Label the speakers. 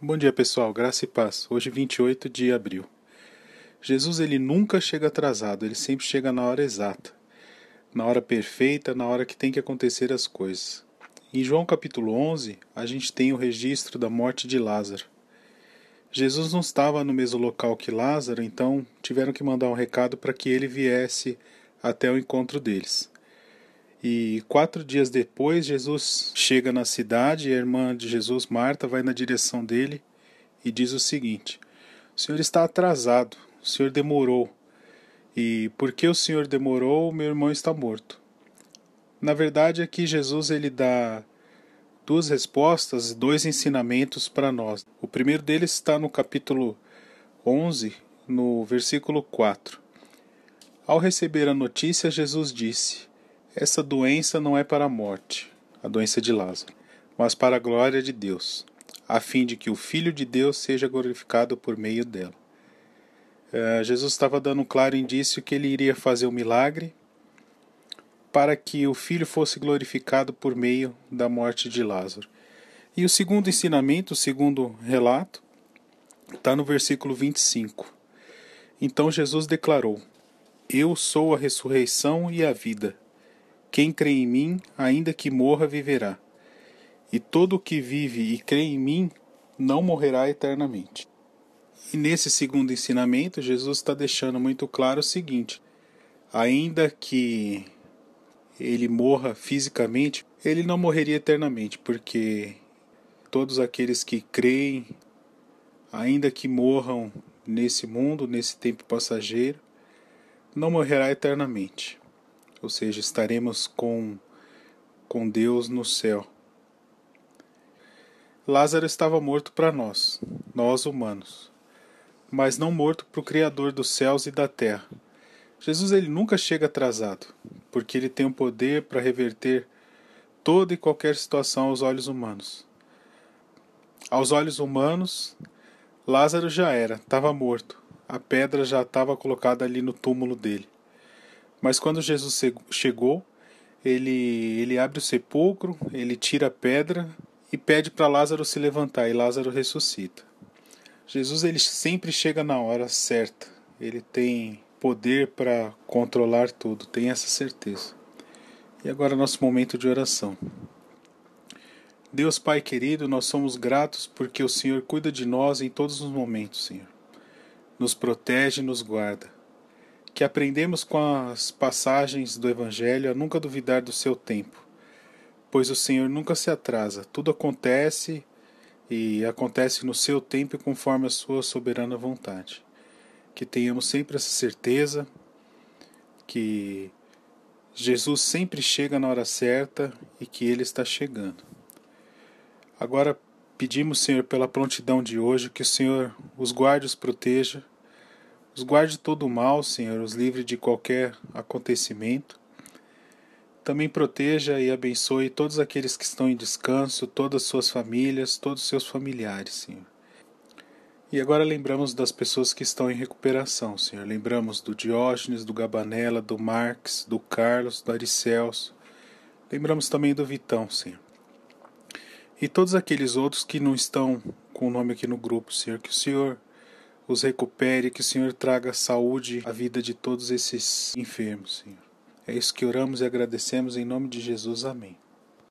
Speaker 1: Bom dia, pessoal. Graça e paz. Hoje, 28 de abril. Jesus ele nunca chega atrasado, ele sempre chega na hora exata, na hora perfeita, na hora que tem que acontecer as coisas. Em João capítulo 11, a gente tem o registro da morte de Lázaro. Jesus não estava no mesmo local que Lázaro, então tiveram que mandar um recado para que ele viesse até o encontro deles. E quatro dias depois, Jesus chega na cidade e a irmã de Jesus, Marta, vai na direção dele e diz o seguinte: O senhor está atrasado, o senhor demorou. E porque o senhor demorou, meu irmão está morto. Na verdade, aqui Jesus ele dá duas respostas, dois ensinamentos para nós. O primeiro deles está no capítulo 11, no versículo 4. Ao receber a notícia, Jesus disse: essa doença não é para a morte, a doença de Lázaro, mas para a glória de Deus, a fim de que o Filho de Deus seja glorificado por meio dela. Uh, Jesus estava dando um claro indício que ele iria fazer o um milagre para que o Filho fosse glorificado por meio da morte de Lázaro. E o segundo ensinamento, o segundo relato, está no versículo 25. Então Jesus declarou: Eu sou a ressurreição e a vida. Quem crê em mim, ainda que morra, viverá. E todo o que vive e crê em mim não morrerá eternamente. E nesse segundo ensinamento, Jesus está deixando muito claro o seguinte: ainda que ele morra fisicamente, ele não morreria eternamente, porque todos aqueles que creem, ainda que morram nesse mundo, nesse tempo passageiro, não morrerá eternamente ou seja, estaremos com, com Deus no céu. Lázaro estava morto para nós, nós humanos, mas não morto para o Criador dos céus e da terra. Jesus ele nunca chega atrasado, porque ele tem o poder para reverter toda e qualquer situação aos olhos humanos. Aos olhos humanos, Lázaro já era, estava morto. A pedra já estava colocada ali no túmulo dele. Mas quando Jesus chegou, ele, ele abre o sepulcro, ele tira a pedra e pede para Lázaro se levantar, e Lázaro ressuscita. Jesus ele sempre chega na hora certa, ele tem poder para controlar tudo, tem essa certeza. E agora nosso momento de oração. Deus Pai querido, nós somos gratos porque o Senhor cuida de nós em todos os momentos, Senhor. Nos protege e nos guarda que aprendemos com as passagens do Evangelho a nunca duvidar do seu tempo, pois o Senhor nunca se atrasa, tudo acontece e acontece no seu tempo e conforme a sua soberana vontade. Que tenhamos sempre essa certeza que Jesus sempre chega na hora certa e que Ele está chegando. Agora pedimos, Senhor, pela prontidão de hoje, que o Senhor os guarde e os proteja os guarde de todo o mal, Senhor, os livre de qualquer acontecimento. Também proteja e abençoe todos aqueles que estão em descanso, todas as suas famílias, todos os seus familiares, Senhor. E agora lembramos das pessoas que estão em recuperação, Senhor. Lembramos do Diógenes, do Gabanella, do Marx, do Carlos, do Aricelso. Lembramos também do Vitão, Senhor. E todos aqueles outros que não estão com o nome aqui no grupo, Senhor. Que o Senhor os recupere, que o Senhor traga saúde à vida de todos esses enfermos, Senhor. É isso que oramos e agradecemos em nome de Jesus. Amém.